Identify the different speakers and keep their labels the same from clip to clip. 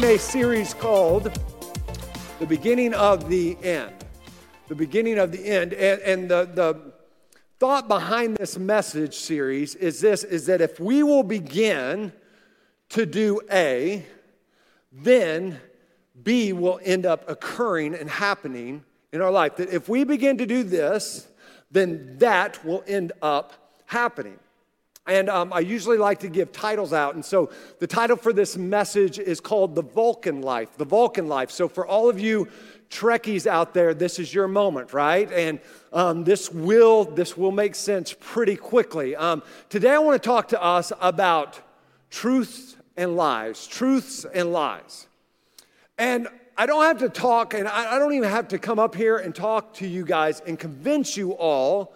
Speaker 1: In a series called The Beginning of the End. The Beginning of the End. And, and the, the thought behind this message series is this is that if we will begin to do A, then B will end up occurring and happening in our life. That if we begin to do this, then that will end up happening. And um, I usually like to give titles out. And so the title for this message is called The Vulcan Life. The Vulcan Life. So for all of you Trekkies out there, this is your moment, right? And um, this will this will make sense pretty quickly. Um, today I want to talk to us about truths and lies, truths and lies. And I don't have to talk, and I, I don't even have to come up here and talk to you guys and convince you all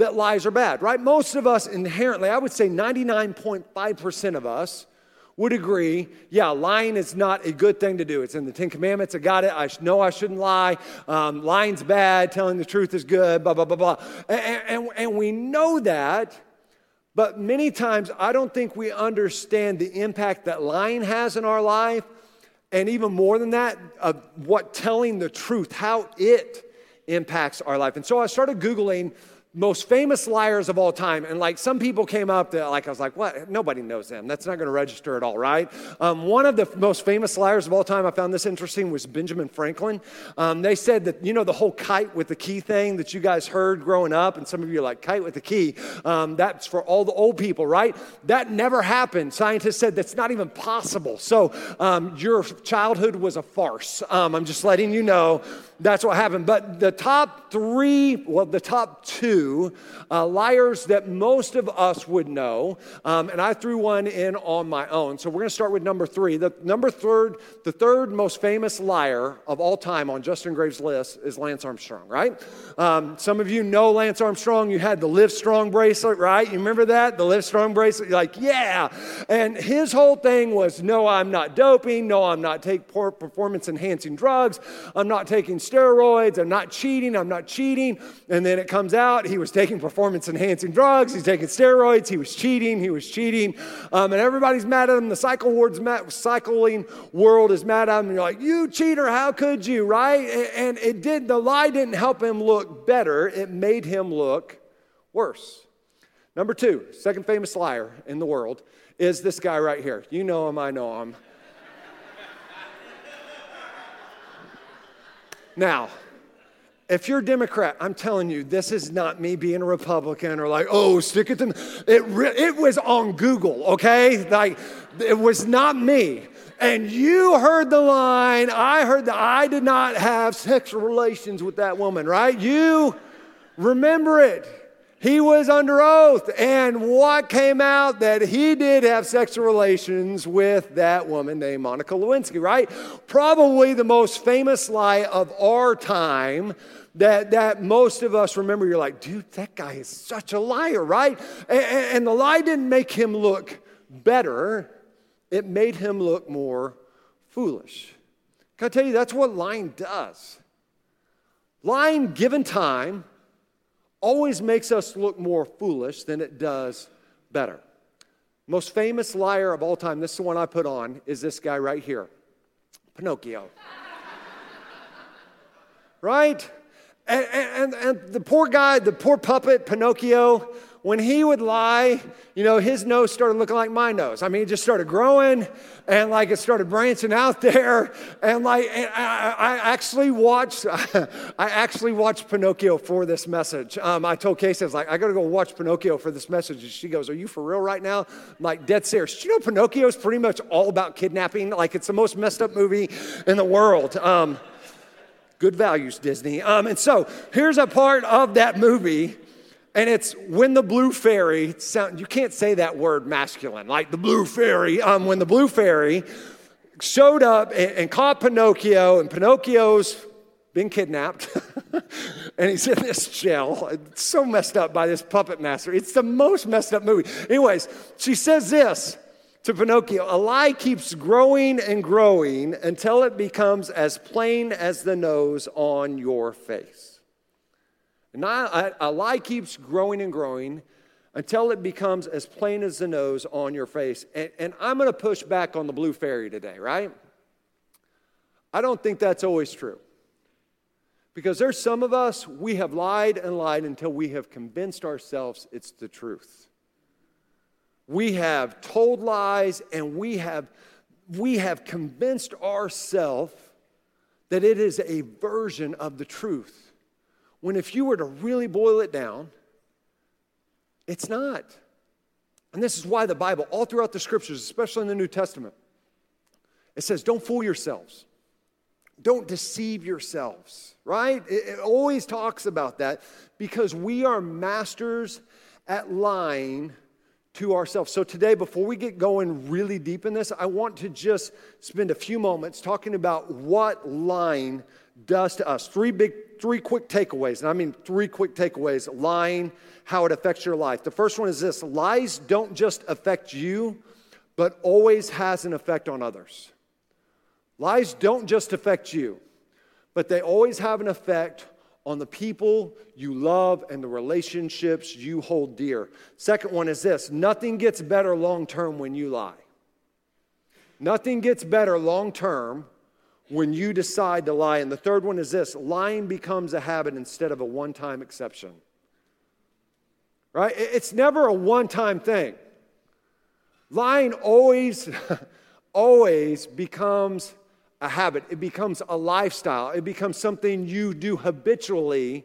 Speaker 1: that lies are bad, right? Most of us inherently, I would say 99.5% of us would agree, yeah, lying is not a good thing to do. It's in the Ten Commandments. I got it. I know I shouldn't lie. Um, lying's bad. Telling the truth is good, blah, blah, blah, blah. And, and, and we know that, but many times I don't think we understand the impact that lying has in our life. And even more than that, of what telling the truth, how it impacts our life. And so I started Googling most famous liars of all time. And like some people came up that like I was like, what? Nobody knows them. That's not going to register at all, right? Um, one of the most famous liars of all time, I found this interesting, was Benjamin Franklin. Um, they said that you know the whole kite with the key thing that you guys heard growing up, and some of you are like kite with the key. Um, that's for all the old people, right? That never happened. Scientists said that's not even possible. So um, your childhood was a farce. Um, I'm just letting you know that's what happened. But the top three, well, the top two uh, liars that most of us would know, um, and I threw one in on my own. So we're going to start with number three. The number third, the third most famous liar of all time on Justin Graves' list is Lance Armstrong, right? Um, some of you know Lance Armstrong. You had the Live Strong bracelet, right? You remember that? The Live Strong bracelet? Like, yeah. And his whole thing was, no, I'm not doping. No, I'm not taking performance enhancing drugs. I'm not taking steroids. I'm not cheating. I'm not cheating. And then it comes out he was taking performance enhancing drugs. He's taking steroids. He was cheating. He was cheating. Um, and everybody's mad at him. The cycle word's mad, cycling world is mad at him. And you're like, you cheater, how could you, right? And it did, the lie didn't help him look better, it made him look worse. Number two, second famous liar in the world is this guy right here. You know him, I know him. Now, if you're a Democrat, I'm telling you, this is not me being a Republican or like, oh, stick it to me. It, re- it was on Google, okay? Like, it was not me. And you heard the line, I heard that I did not have sexual relations with that woman, right? You remember it. He was under oath. And what came out? That he did have sexual relations with that woman named Monica Lewinsky, right? Probably the most famous lie of our time that, that most of us remember. You're like, dude, that guy is such a liar, right? And, and the lie didn't make him look better, it made him look more foolish. Can I tell you, that's what lying does. Lying, given time, always makes us look more foolish than it does better. Most famous liar of all time, this is the one I put on, is this guy right here Pinocchio. right? And, and, and the poor guy, the poor puppet, Pinocchio, when he would lie, you know, his nose started looking like my nose. I mean, it just started growing and like it started branching out there. And like, and I, I, actually watched, I actually watched Pinocchio for this message. Um, I told Casey, I was like, I gotta go watch Pinocchio for this message. And she goes, Are you for real right now? I'm like, dead serious. You know Pinocchio is pretty much all about kidnapping? Like, it's the most messed up movie in the world. Um, good values, Disney. Um, and so here's a part of that movie and it's when the blue fairy, sound, you can't say that word masculine, like the blue fairy. Um, when the blue fairy showed up and, and caught Pinocchio, and Pinocchio's been kidnapped, and he's in this jail. It's so messed up by this puppet master. It's the most messed up movie. Anyways, she says this to Pinocchio a lie keeps growing and growing until it becomes as plain as the nose on your face. And a lie keeps growing and growing until it becomes as plain as the nose on your face. And, and I'm going to push back on the blue fairy today, right? I don't think that's always true. Because there's some of us, we have lied and lied until we have convinced ourselves it's the truth. We have told lies and we have, we have convinced ourselves that it is a version of the truth. When if you were to really boil it down, it's not. And this is why the Bible, all throughout the scriptures, especially in the New Testament, it says, don't fool yourselves. Don't deceive yourselves, right? It, it always talks about that because we are masters at lying to ourselves. So, today, before we get going really deep in this, I want to just spend a few moments talking about what lying does to us. Three big, three quick takeaways, and I mean three quick takeaways lying, how it affects your life. The first one is this lies don't just affect you, but always has an effect on others. Lies don't just affect you, but they always have an effect on the people you love and the relationships you hold dear. Second one is this nothing gets better long term when you lie. Nothing gets better long term when you decide to lie. And the third one is this lying becomes a habit instead of a one time exception. Right? It's never a one time thing. Lying always, always becomes a habit, it becomes a lifestyle, it becomes something you do habitually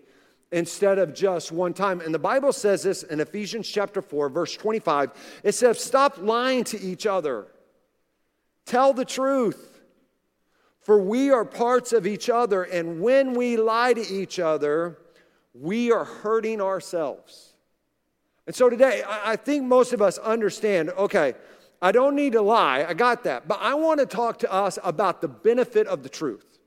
Speaker 1: instead of just one time. And the Bible says this in Ephesians chapter 4, verse 25. It says, Stop lying to each other, tell the truth. For we are parts of each other, and when we lie to each other, we are hurting ourselves. And so today, I think most of us understand okay, I don't need to lie, I got that. But I want to talk to us about the benefit of the truth.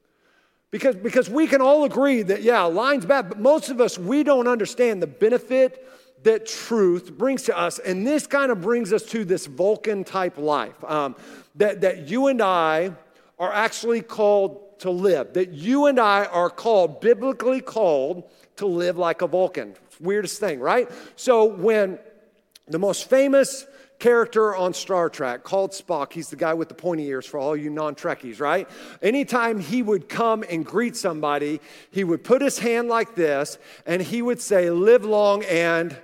Speaker 1: Because, because we can all agree that, yeah, lying's bad, but most of us, we don't understand the benefit that truth brings to us. And this kind of brings us to this Vulcan type life um, that, that you and I, are actually called to live, that you and I are called, biblically called, to live like a Vulcan. Weirdest thing, right? So when the most famous character on Star Trek called Spock. He's the guy with the pointy ears for all you non Trekkies, right? Anytime he would come and greet somebody, he would put his hand like this and he would say, Live long and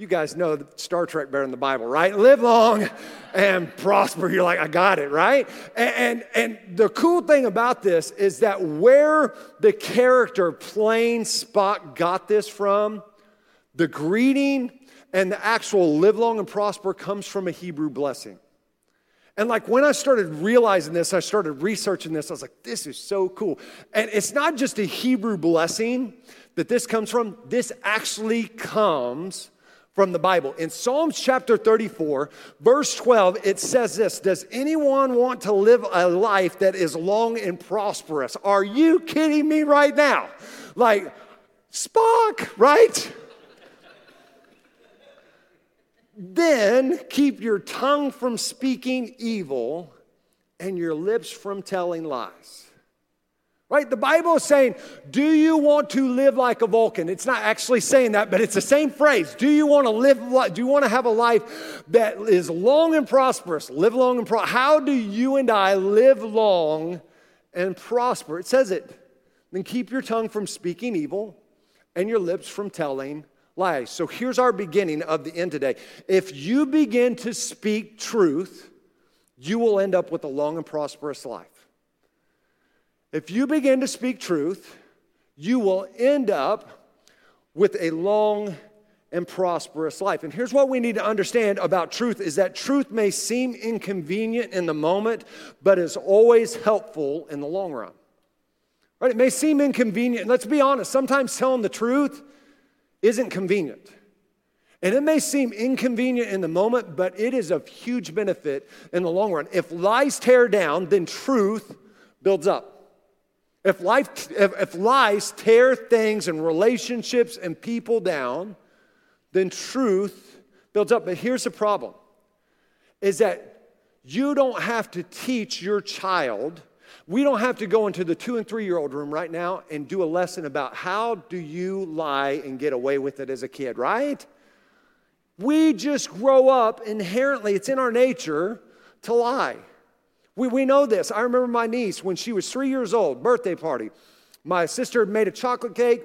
Speaker 1: you guys know Star Trek better than the Bible, right? Live long and prosper. You're like, I got it, right? And, and, and the cool thing about this is that where the character plain Spock got this from, the greeting and the actual live long and prosper comes from a Hebrew blessing. And like when I started realizing this, I started researching this, I was like, this is so cool. And it's not just a Hebrew blessing that this comes from, this actually comes from the Bible. In Psalms chapter 34, verse 12, it says this Does anyone want to live a life that is long and prosperous? Are you kidding me right now? Like, Spock, right? Then keep your tongue from speaking evil and your lips from telling lies. Right? The Bible is saying, Do you want to live like a Vulcan? It's not actually saying that, but it's the same phrase. Do you want to live, do you want to have a life that is long and prosperous? Live long and prosperous. How do you and I live long and prosper? It says it. then keep your tongue from speaking evil and your lips from telling lies. So here's our beginning of the end today. If you begin to speak truth, you will end up with a long and prosperous life. If you begin to speak truth, you will end up with a long and prosperous life. And here's what we need to understand about truth is that truth may seem inconvenient in the moment, but is always helpful in the long run. Right? It may seem inconvenient. Let's be honest, sometimes telling the truth isn't convenient. And it may seem inconvenient in the moment, but it is of huge benefit in the long run. If lies tear down, then truth builds up. If, life, if, if lies tear things and relationships and people down, then truth builds up. But here's the problem is that you don't have to teach your child we don't have to go into the two and three year old room right now and do a lesson about how do you lie and get away with it as a kid, right? We just grow up inherently, it's in our nature to lie. We, we know this. I remember my niece when she was three years old, birthday party. My sister made a chocolate cake,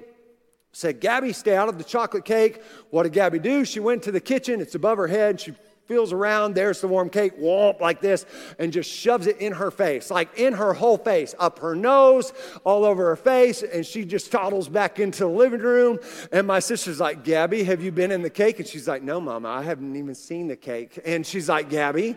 Speaker 1: said, Gabby, stay out of the chocolate cake. What did Gabby do? She went to the kitchen, it's above her head. She feels around, there's the warm cake, womp, like this, and just shoves it in her face, like in her whole face, up her nose, all over her face, and she just toddles back into the living room. And my sister's like, Gabby, have you been in the cake? And she's like, No, Mama, I haven't even seen the cake. And she's like, Gabby,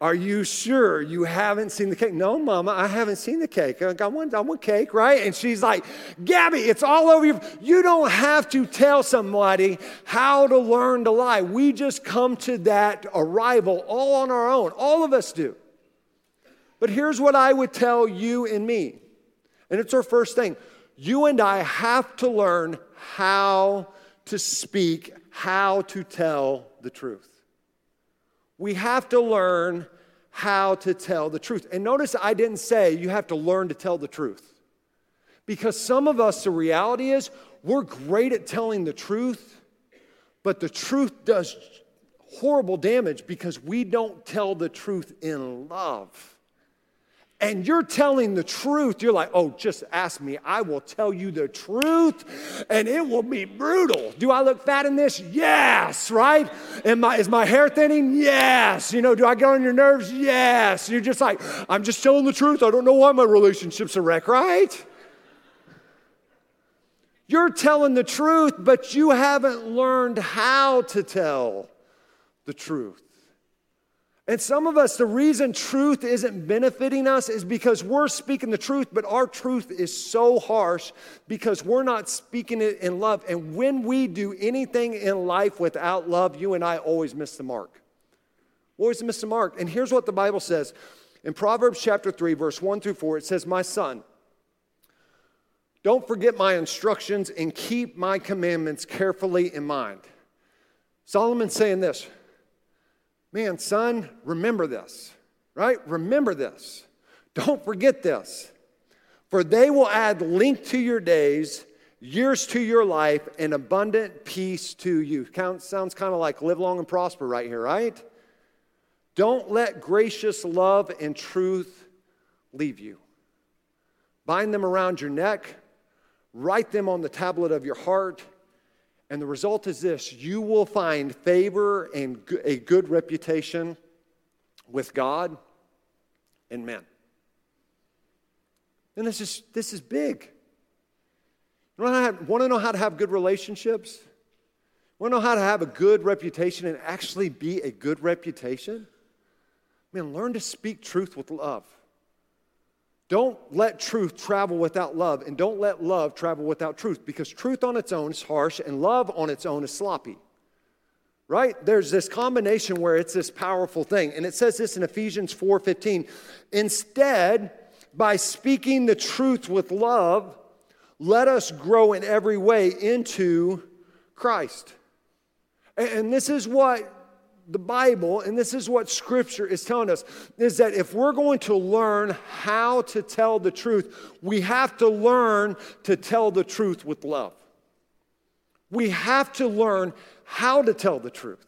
Speaker 1: are you sure you haven't seen the cake? No, Mama, I haven't seen the cake. I want, I want cake, right? And she's like, Gabby, it's all over you. You don't have to tell somebody how to learn to lie. We just come to that arrival all on our own. All of us do. But here's what I would tell you and me. And it's our first thing. You and I have to learn how to speak, how to tell the truth we have to learn how to tell the truth. And notice I didn't say you have to learn to tell the truth. Because some of us, the reality is, we're great at telling the truth, but the truth does horrible damage because we don't tell the truth in love and you're telling the truth, you're like, oh, just ask me. I will tell you the truth, and it will be brutal. Do I look fat in this? Yes, right? Am I, is my hair thinning? Yes. You know, do I get on your nerves? Yes. You're just like, I'm just telling the truth. I don't know why my relationship's a wreck, right? You're telling the truth, but you haven't learned how to tell the truth. And some of us, the reason truth isn't benefiting us is because we're speaking the truth, but our truth is so harsh because we're not speaking it in love. And when we do anything in life without love, you and I always miss the mark. Always miss the mark. And here's what the Bible says in Proverbs chapter 3, verse 1 through 4 it says, My son, don't forget my instructions and keep my commandments carefully in mind. Solomon's saying this Man, son, remember this, right? Remember this. Don't forget this. For they will add length to your days, years to your life, and abundant peace to you. sounds kind of like live long and prosper right here, right? Don't let gracious love and truth leave you. Bind them around your neck, write them on the tablet of your heart and the result is this you will find favor and a good reputation with God and men. And this is, this is big. You want to know how to have good relationships? Want to know how to have a good reputation and actually be a good reputation? I mean, learn to speak truth with love. Don't let truth travel without love, and don't let love travel without truth, because truth on its own is harsh, and love on its own is sloppy. Right? There's this combination where it's this powerful thing. And it says this in Ephesians 4:15. Instead, by speaking the truth with love, let us grow in every way into Christ. And this is what the Bible, and this is what Scripture is telling us, is that if we're going to learn how to tell the truth, we have to learn to tell the truth with love. We have to learn how to tell the truth.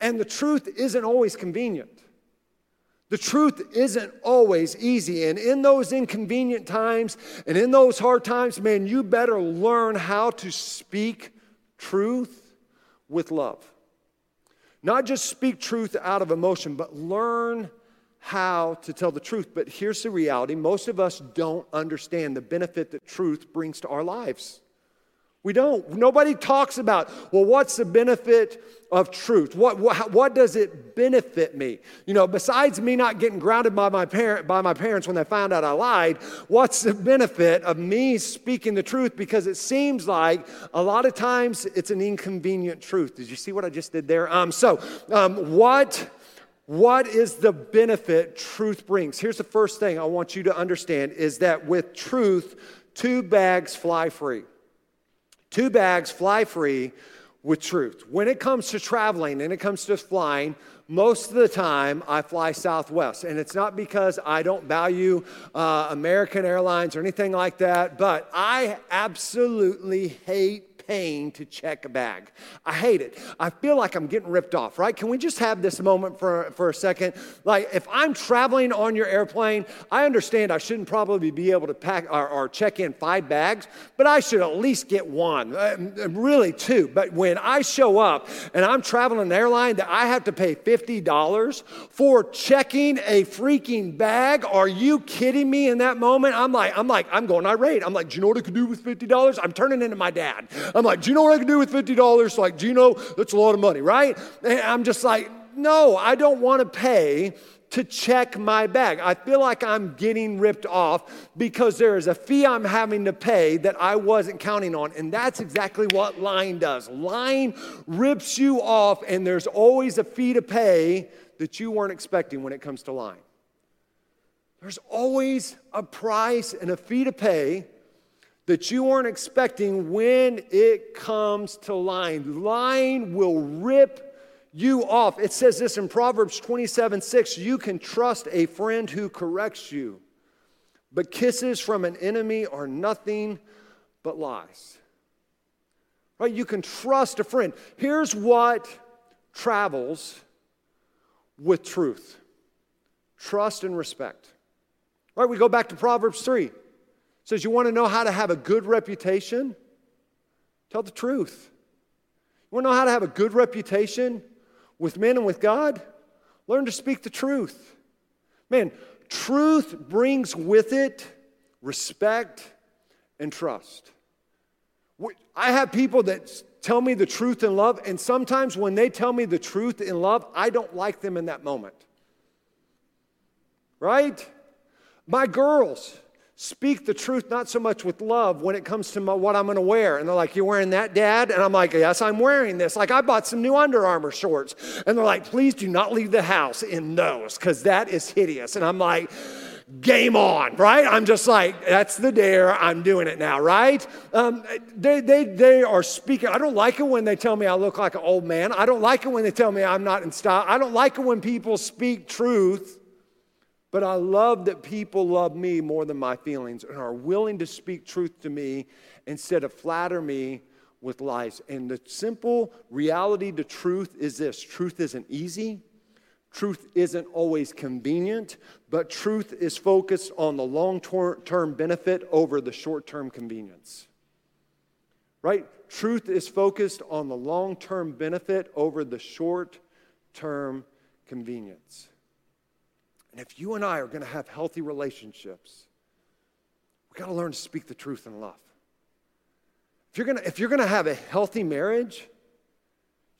Speaker 1: And the truth isn't always convenient. The truth isn't always easy. And in those inconvenient times and in those hard times, man, you better learn how to speak truth with love. Not just speak truth out of emotion, but learn how to tell the truth. But here's the reality most of us don't understand the benefit that truth brings to our lives. We don't. Nobody talks about, well, what's the benefit of truth? What, what, what does it benefit me? You know, besides me not getting grounded by my, parent, by my parents when they found out I lied, what's the benefit of me speaking the truth? Because it seems like a lot of times it's an inconvenient truth. Did you see what I just did there? Um, so, um, what, what is the benefit truth brings? Here's the first thing I want you to understand is that with truth, two bags fly free. Two bags fly free with truth. When it comes to traveling and it comes to flying, most of the time I fly Southwest. And it's not because I don't value uh, American Airlines or anything like that, but I absolutely hate paying to check a bag. I hate it. I feel like I'm getting ripped off, right? Can we just have this moment for, for a second? Like, if I'm traveling on your airplane, I understand I shouldn't probably be able to pack or, or check in five bags, but I should at least get one, uh, really two. But when I show up and I'm traveling an airline that I have to pay $50 for checking a freaking bag, are you kidding me in that moment? I'm like, I'm like, I'm going irate. I'm like, do you know what I could do with $50? I'm turning into my dad. I'm like, do you know what I can do with $50? Like, do you know that's a lot of money, right? And I'm just like, no, I don't want to pay to check my bag. I feel like I'm getting ripped off because there is a fee I'm having to pay that I wasn't counting on. And that's exactly what lying does. Lying rips you off, and there's always a fee to pay that you weren't expecting when it comes to lying. There's always a price and a fee to pay that you aren't expecting when it comes to lying. Lying will rip you off. It says this in Proverbs 27 6 you can trust a friend who corrects you, but kisses from an enemy are nothing but lies. Right? You can trust a friend. Here's what travels with truth trust and respect. Right? We go back to Proverbs 3 says, You want to know how to have a good reputation? Tell the truth. You want to know how to have a good reputation with men and with God? Learn to speak the truth. Man, truth brings with it respect and trust. I have people that tell me the truth in love, and sometimes when they tell me the truth in love, I don't like them in that moment. Right? My girls, speak the truth not so much with love when it comes to my, what I'm going to wear. And they're like, You're wearing that, Dad? And I'm like, Yes, I'm wearing this. Like, I bought some new Under Armour shorts. And they're like, Please do not leave the house in those because that is hideous. And I'm like, Game on, right? I'm just like, that's the dare. I'm doing it now, right? Um, they, they, they are speaking. I don't like it when they tell me I look like an old man. I don't like it when they tell me I'm not in style. I don't like it when people speak truth but I love that people love me more than my feelings and are willing to speak truth to me instead of flatter me with lies. And the simple reality to truth is this truth isn't easy, truth isn't always convenient, but truth is focused on the long term benefit over the short term convenience. Right? Truth is focused on the long term benefit over the short term convenience. And if you and I are going to have healthy relationships, we've got to learn to speak the truth in love. If you're going to, if you're going to have a healthy marriage,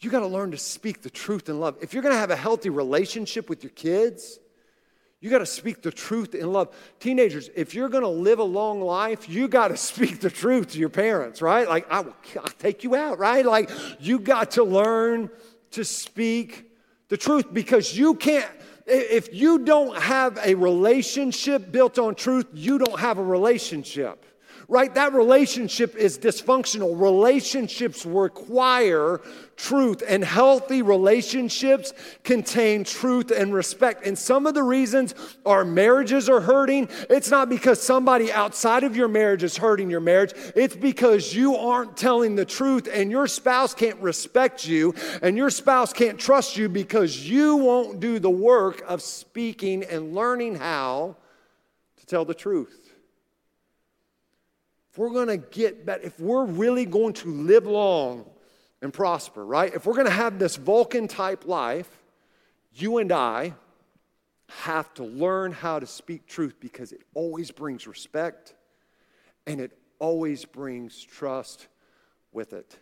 Speaker 1: you got to learn to speak the truth in love. If you're going to have a healthy relationship with your kids, you got to speak the truth in love. Teenagers, if you're going to live a long life, you got to speak the truth to your parents, right? Like, I will I'll take you out, right? Like, you got to learn to speak the truth because you can't, if you don't have a relationship built on truth, you don't have a relationship. Right? That relationship is dysfunctional. Relationships require truth, and healthy relationships contain truth and respect. And some of the reasons our marriages are hurting, it's not because somebody outside of your marriage is hurting your marriage, it's because you aren't telling the truth, and your spouse can't respect you, and your spouse can't trust you because you won't do the work of speaking and learning how to tell the truth if we're going to get better, if we're really going to live long and prosper, right? If we're going to have this Vulcan type life, you and I have to learn how to speak truth because it always brings respect and it always brings trust with it.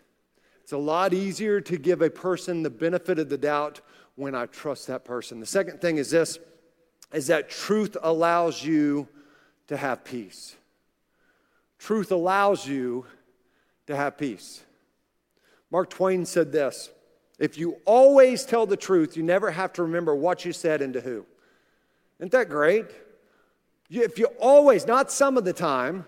Speaker 1: It's a lot easier to give a person the benefit of the doubt when I trust that person. The second thing is this is that truth allows you to have peace. Truth allows you to have peace. Mark Twain said this If you always tell the truth, you never have to remember what you said and to who. Isn't that great? If you always, not some of the time,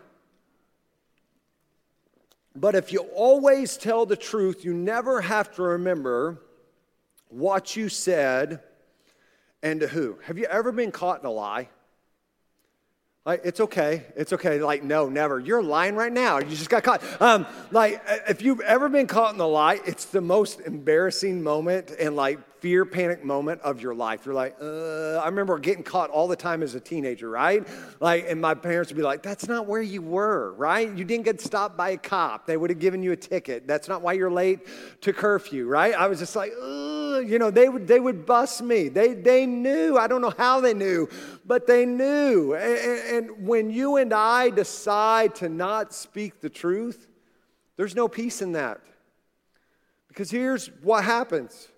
Speaker 1: but if you always tell the truth, you never have to remember what you said and to who. Have you ever been caught in a lie? Like, it's okay. It's okay. Like, no, never. You're lying right now. You just got caught. Um, like, if you've ever been caught in the lie, it's the most embarrassing moment and like fear panic moment of your life. You're like, uh, I remember getting caught all the time as a teenager, right? Like, and my parents would be like, that's not where you were, right? You didn't get stopped by a cop. They would have given you a ticket. That's not why you're late to curfew, right? I was just like, you know, they would, they would bust me. They, they knew. I don't know how they knew, but they knew. And, and when you and I decide to not speak the truth, there's no peace in that. Because here's what happens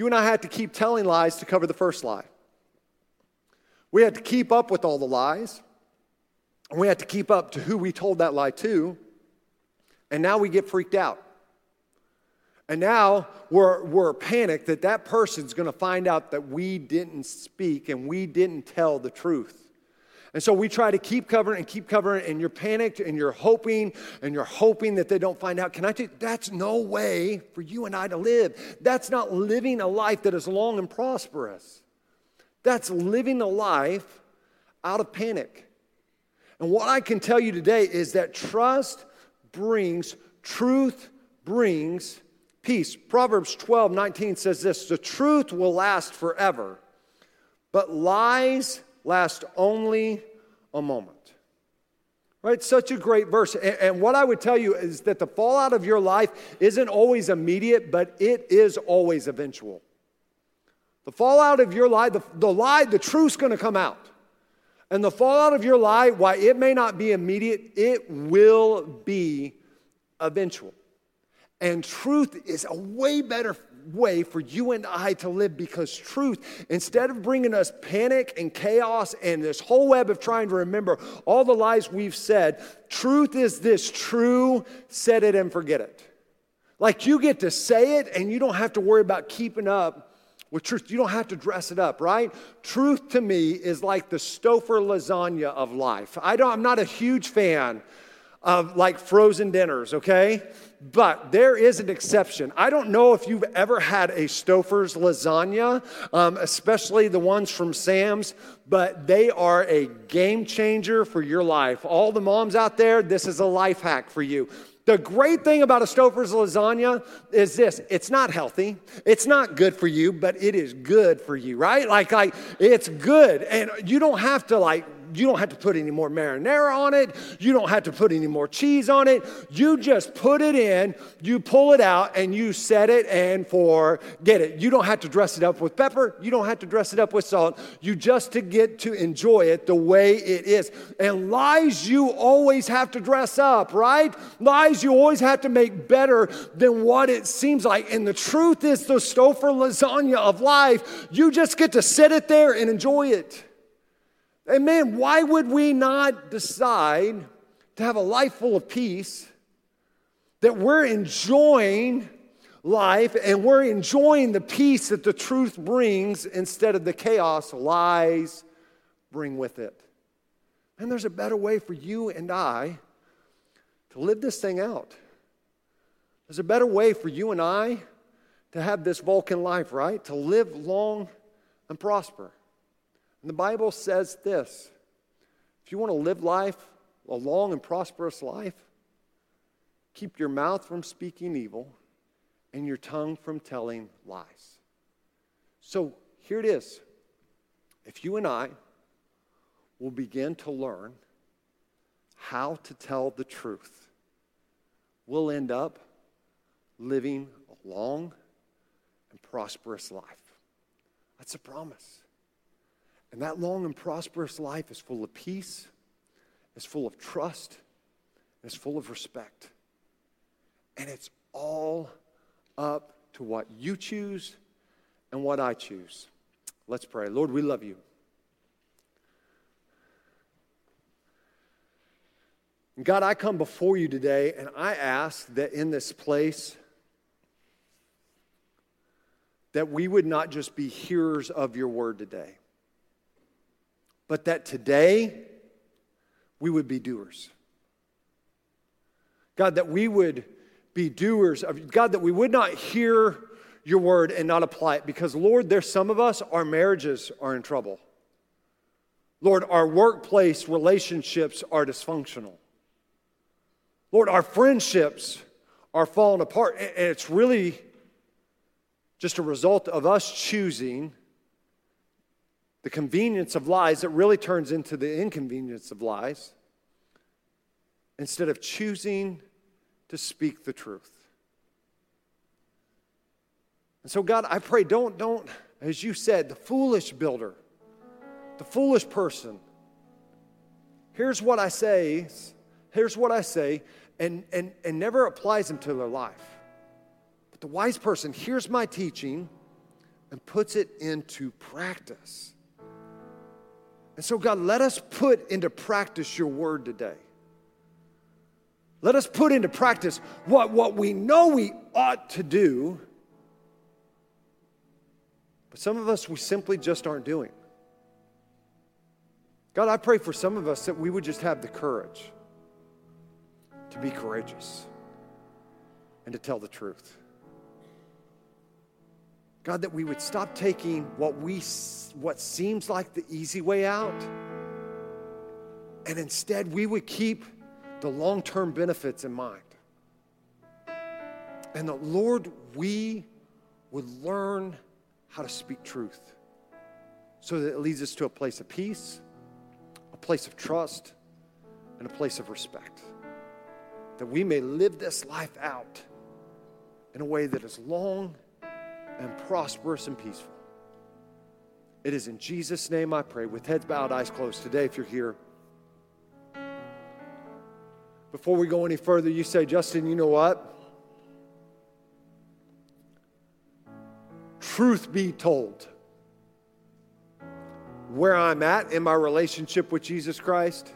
Speaker 1: you and I had to keep telling lies to cover the first lie. We had to keep up with all the lies. And we had to keep up to who we told that lie to. And now we get freaked out. And now we're, we're panicked that that person's to find out that we didn't speak and we didn't tell the truth. And so we try to keep covering and keep covering, and you're panicked and you're hoping and you're hoping that they don't find out. Can I tell you, that's no way for you and I to live. That's not living a life that is long and prosperous. That's living a life out of panic. And what I can tell you today is that trust brings, truth brings peace. Proverbs 12 19 says this the truth will last forever, but lies last only a moment. Right? Such a great verse. And, and, what I would tell you is that the fallout of your life isn't always immediate, but it is always eventual. The fallout of your life, the, the lie, the truth's going to come out. And the fallout of your lie, why it may not be immediate, it will be eventual. And truth is a way better way for you and I to live because truth, instead of bringing us panic and chaos and this whole web of trying to remember all the lies we've said, truth is this true, set it and forget it. Like you get to say it and you don't have to worry about keeping up with truth. You don't have to dress it up, right? Truth to me is like the Stouffer lasagna of life. I don't, I'm not a huge fan of like frozen dinners, okay? But there is an exception. I don't know if you've ever had a Stouffer's lasagna, um, especially the ones from Sam's, but they are a game changer for your life. All the moms out there, this is a life hack for you. The great thing about a Stouffer's lasagna is this it's not healthy, it's not good for you, but it is good for you, right? Like, like it's good. And you don't have to like you don't have to put any more marinara on it. You don't have to put any more cheese on it. You just put it in, you pull it out, and you set it and forget it. You don't have to dress it up with pepper. You don't have to dress it up with salt. You just to get to enjoy it the way it is. And lies you always have to dress up, right? Lies you always have to make better than what it seems like. And the truth is the Stouffer lasagna of life. You just get to sit it there and enjoy it. And man, why would we not decide to have a life full of peace that we're enjoying life and we're enjoying the peace that the truth brings instead of the chaos lies bring with it? And there's a better way for you and I to live this thing out. There's a better way for you and I to have this Vulcan life, right? To live long and prosper. And the Bible says this if you want to live life, a long and prosperous life, keep your mouth from speaking evil and your tongue from telling lies. So here it is. If you and I will begin to learn how to tell the truth, we'll end up living a long and prosperous life. That's a promise. And that long and prosperous life is full of peace, is full of trust, is full of respect. And it's all up to what you choose and what I choose. Let's pray. Lord, we love you. God, I come before you today and I ask that in this place, that we would not just be hearers of your word today, but that today we would be doers. God, that we would be doers of God, that we would not hear your word and not apply it. Because, Lord, there's some of us, our marriages are in trouble. Lord, our workplace relationships are dysfunctional. Lord, our friendships are falling apart. And it's really just a result of us choosing the convenience of lies that really turns into the inconvenience of lies instead of choosing to speak the truth. And so, God, I pray, don't, don't, as you said, the foolish builder, the foolish person. Here's what I say, here's what I say, and, and, and never applies them to their life. But the wise person hears my teaching and puts it into practice. And so, God, let us put into practice your word today. Let us put into practice what, what we know we ought to do, but some of us we simply just aren't doing. God, I pray for some of us that we would just have the courage to be courageous and to tell the truth. God, that we would stop taking what we what seems like the easy way out, and instead we would keep the long term benefits in mind. And that, Lord, we would learn how to speak truth so that it leads us to a place of peace, a place of trust, and a place of respect. That we may live this life out in a way that is long and prosperous and peaceful. It is in Jesus' name I pray, with heads bowed, eyes closed. Today, if you're here, before we go any further, you say, Justin, you know what? Truth be told, where I'm at in my relationship with Jesus Christ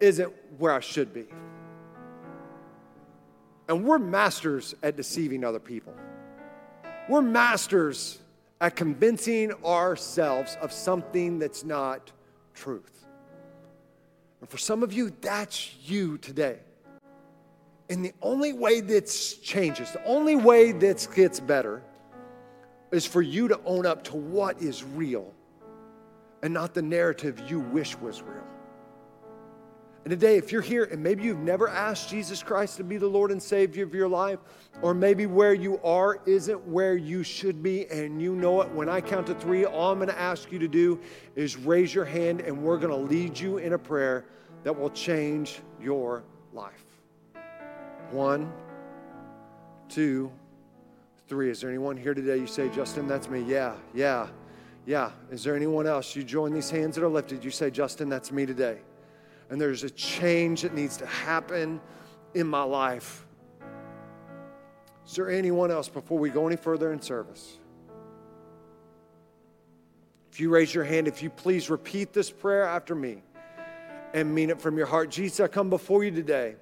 Speaker 1: isn't where I should be. And we're masters at deceiving other people. We're masters at convincing ourselves of something that's not truth. And for some of you, that's you today. And the only way that changes, the only way that gets better, is for you to own up to what is real and not the narrative you wish was real. And today, if you're here and maybe you've never asked Jesus Christ to be the Lord and Savior of your life, or maybe where you are isn't where you should be, and you know it, when I count to three, all I'm going to ask you to do is raise your hand, and we're going to lead you in a prayer that will change your life. One, two, three. Is there anyone here today you say, Justin, that's me? Yeah, yeah, yeah. Is there anyone else? You join these hands that are lifted. You say, Justin, that's me today and there's a change that needs to happen in my life. Is there anyone else before we go any further in service? If you raise your hand, if you please repeat this prayer after me and mean it from your heart. Jesus, I come before you today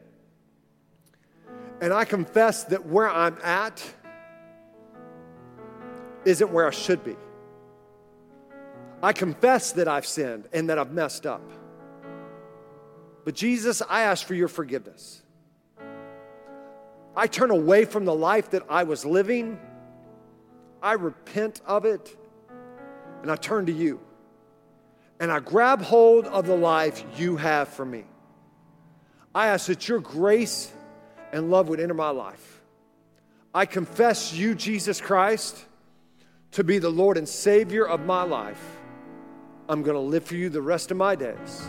Speaker 1: and I confess that where I'm at isn't where I should be. I confess that I've sinned and that I've messed up. But Jesus, I ask for your forgiveness. I turn away from the life that I was living. I repent of it and I turn to you. And I grab hold of the life you have for me. I ask that your grace and love would enter my life. I confess you, Jesus Christ, to be the Lord and Savior of my life. I'm going to live for you the rest of my days.